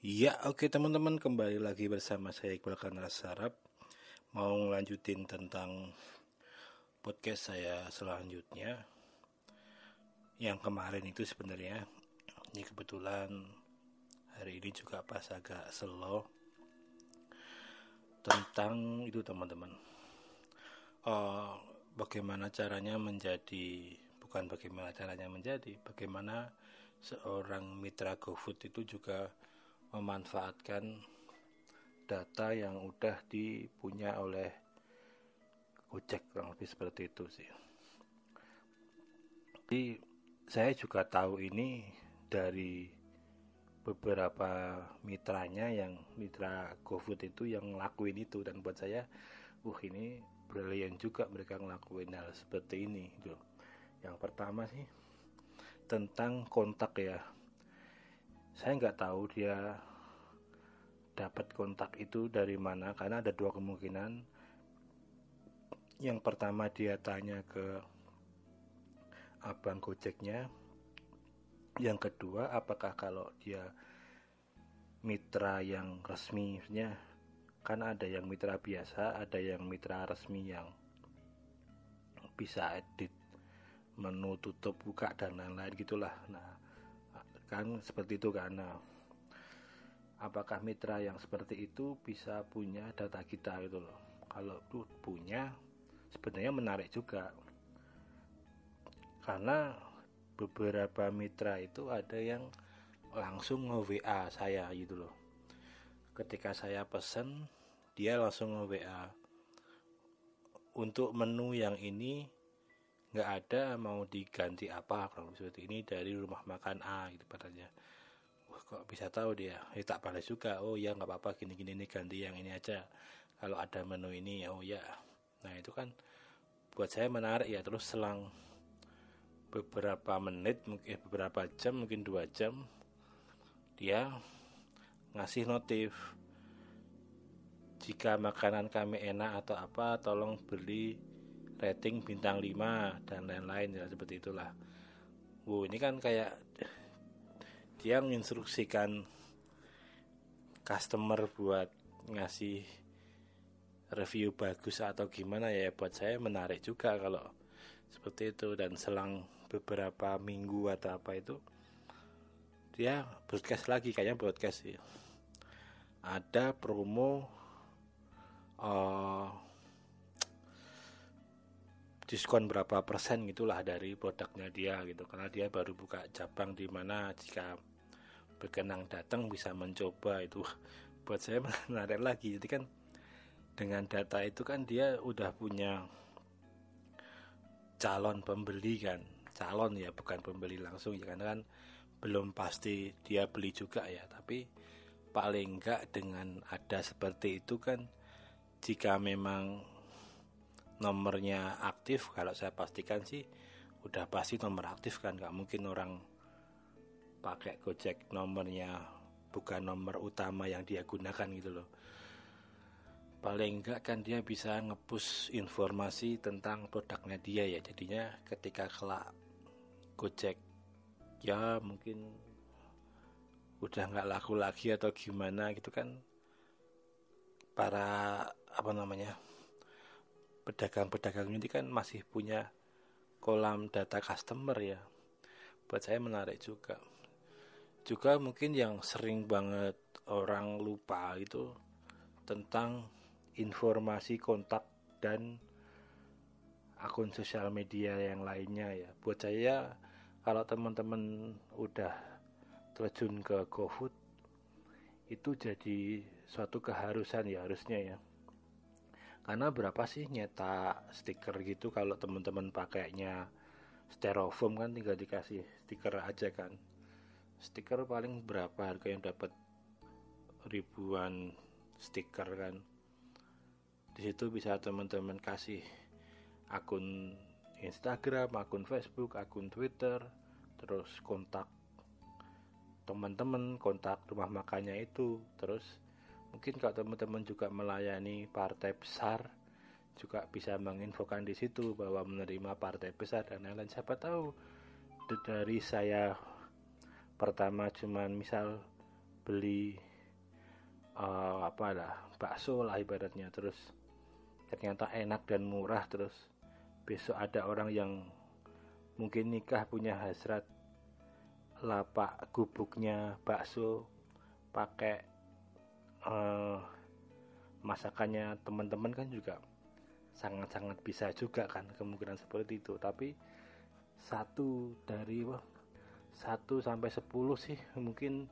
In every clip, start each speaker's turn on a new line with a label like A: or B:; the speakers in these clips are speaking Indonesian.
A: Ya, oke teman-teman kembali lagi bersama saya Iqbal Kanra Sarap. Mau ngelanjutin tentang podcast saya selanjutnya. Yang kemarin itu sebenarnya Ini kebetulan hari ini juga pas agak slow Tentang itu teman-teman. Uh, Bagaimana caranya menjadi Bukan bagaimana caranya menjadi Bagaimana seorang mitra GoFood itu juga memanfaatkan data yang udah dipunya oleh Gojek kurang lebih seperti itu sih. Jadi saya juga tahu ini dari beberapa mitranya yang mitra GoFood itu yang ngelakuin itu dan buat saya, uh ini brilian juga mereka ngelakuin hal seperti ini gitu. Yang pertama sih tentang kontak ya saya nggak tahu dia dapat kontak itu dari mana karena ada dua kemungkinan. Yang pertama dia tanya ke abang gojeknya. Yang kedua apakah kalau dia mitra yang resmi maksudnya kan ada yang mitra biasa ada yang mitra resmi yang bisa edit menu tutup buka dan lain-lain gitulah. Nah kan seperti itu karena apakah mitra yang seperti itu bisa punya data kita gitu loh? Kalau punya sebenarnya menarik juga. Karena beberapa mitra itu ada yang langsung nge-WA saya gitu loh. Ketika saya pesen dia langsung nge-WA untuk menu yang ini nggak ada mau diganti apa kalau seperti ini dari rumah makan A gitu katanya wah kok bisa tahu dia? Ya tak balas juga. Oh ya nggak apa-apa gini-gini ini ganti yang ini aja. Kalau ada menu ini oh ya nah itu kan buat saya menarik ya. Terus selang beberapa menit mungkin beberapa jam mungkin dua jam dia ngasih notif jika makanan kami enak atau apa tolong beli rating bintang 5 dan lain-lain ya seperti itulah. Wow, ini kan kayak dia menginstruksikan customer buat ngasih review bagus atau gimana ya buat saya menarik juga kalau seperti itu dan selang beberapa minggu atau apa itu dia broadcast lagi kayaknya broadcast ya ada promo uh, diskon berapa persen gitulah dari produknya dia gitu. Karena dia baru buka cabang di mana jika berkenang datang bisa mencoba itu. Buat saya menarik lagi. Jadi kan dengan data itu kan dia udah punya calon pembeli kan. Calon ya bukan pembeli langsung ya. Karena kan belum pasti dia beli juga ya. Tapi paling enggak dengan ada seperti itu kan jika memang nomornya aktif kalau saya pastikan sih udah pasti nomor aktif kan. Nggak mungkin orang pakai gojek nomornya bukan nomor utama yang dia gunakan gitu loh. Paling enggak kan dia bisa ngepus informasi tentang produknya dia ya. Jadinya ketika kelak gojek ya mungkin udah nggak laku lagi atau gimana gitu kan para apa namanya pedagang-pedagang ini kan masih punya kolam data customer ya. Buat saya menarik juga. Juga mungkin yang sering banget orang lupa itu tentang informasi kontak dan akun sosial media yang lainnya ya. Buat saya kalau teman-teman udah terjun ke GoFood itu jadi suatu keharusan ya harusnya ya karena berapa sih nyetak stiker gitu kalau teman-teman pakainya styrofoam kan tinggal dikasih stiker aja kan? Stiker paling berapa harga yang dapat ribuan stiker kan? Di situ bisa teman-teman kasih akun Instagram, akun Facebook, akun Twitter, terus kontak teman-teman, kontak rumah makannya itu, terus Mungkin kalau teman-teman juga melayani partai besar juga bisa menginfokan di situ bahwa menerima partai besar dan lain-lain. Siapa tahu dari saya pertama cuman misal beli uh, apa lah bakso lah ibaratnya terus ternyata enak dan murah terus besok ada orang yang mungkin nikah punya hasrat lapak gubuknya bakso pakai uh, masakannya teman-teman kan juga sangat-sangat bisa juga kan kemungkinan seperti itu. Tapi satu dari wah, satu sampai sepuluh sih mungkin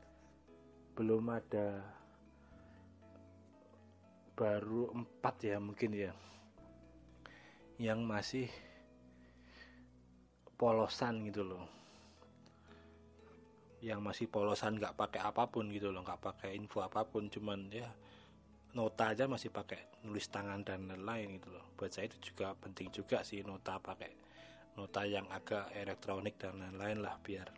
A: belum ada. Baru empat ya mungkin ya yang masih polosan gitu loh yang masih polosan nggak pakai apa pun gitu loh nggak pakai info apa pun cuman ya nota aja masih pakai nulis tangan dan lain-lain gitu loh. Buat saya itu juga penting juga sih nota pakai nota yang agak elektronik dan lain-lain lah biar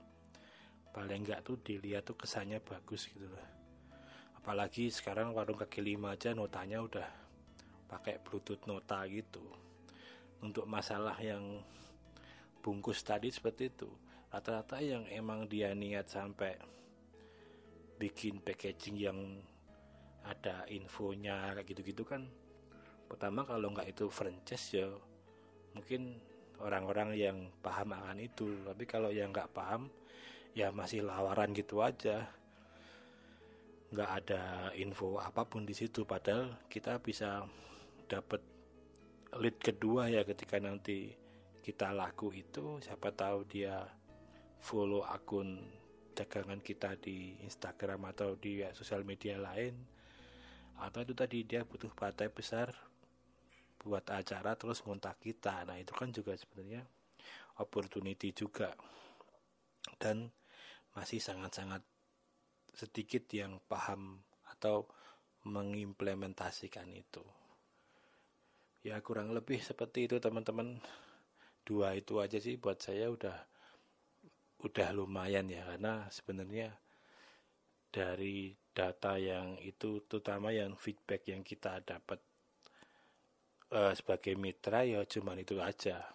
A: paling nggak tuh dilihat tuh kesannya bagus gitu loh. Apalagi sekarang warung kaki lima aja notanya udah pakai bluetooth nota gitu. Untuk masalah yang bungkus tadi seperti itu rata-rata yang emang dia niat sampai bikin packaging yang ada infonya kayak gitu-gitu kan. Pertama kalau nggak itu franchise ya mungkin orang-orang yang paham akan itu. Tapi kalau yang nggak paham ya masih lawaran gitu aja. Nggak ada info apa pun di situ. Padahal kita bisa dapat lead kedua ya ketika nanti kita laku itu. Siapa tahu dia follow akun dagangan kita di Instagram atau di sosial media lain. Atau itu tadi? Dia butuh partai besar buat acara terus ngontak kita. Nah itu kan juga sebenarnya opportunity juga. Dan masih sangat-sangat sedikit yang paham atau mengimplementasikan itu. Ya kurang lebih seperti itu teman-teman. Dua itu aja sih buat saya. Udah udah lumayan ya karena sebenarnya dari data yang itu terutama yang feedback yang kita dapat uh, sebagai mitra ya cuman itu aja.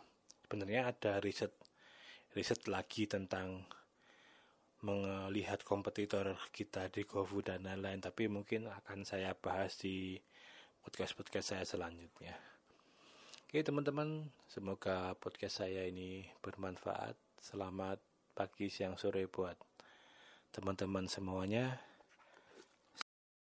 A: Sebenarnya ada riset riset lagi tentang melihat kompetitor kita di GoFood dan lain-lain tapi mungkin akan saya bahas di podcast-podcast saya selanjutnya oke teman-teman semoga podcast saya ini bermanfaat selamat pagi siang sore buat teman-teman semuanya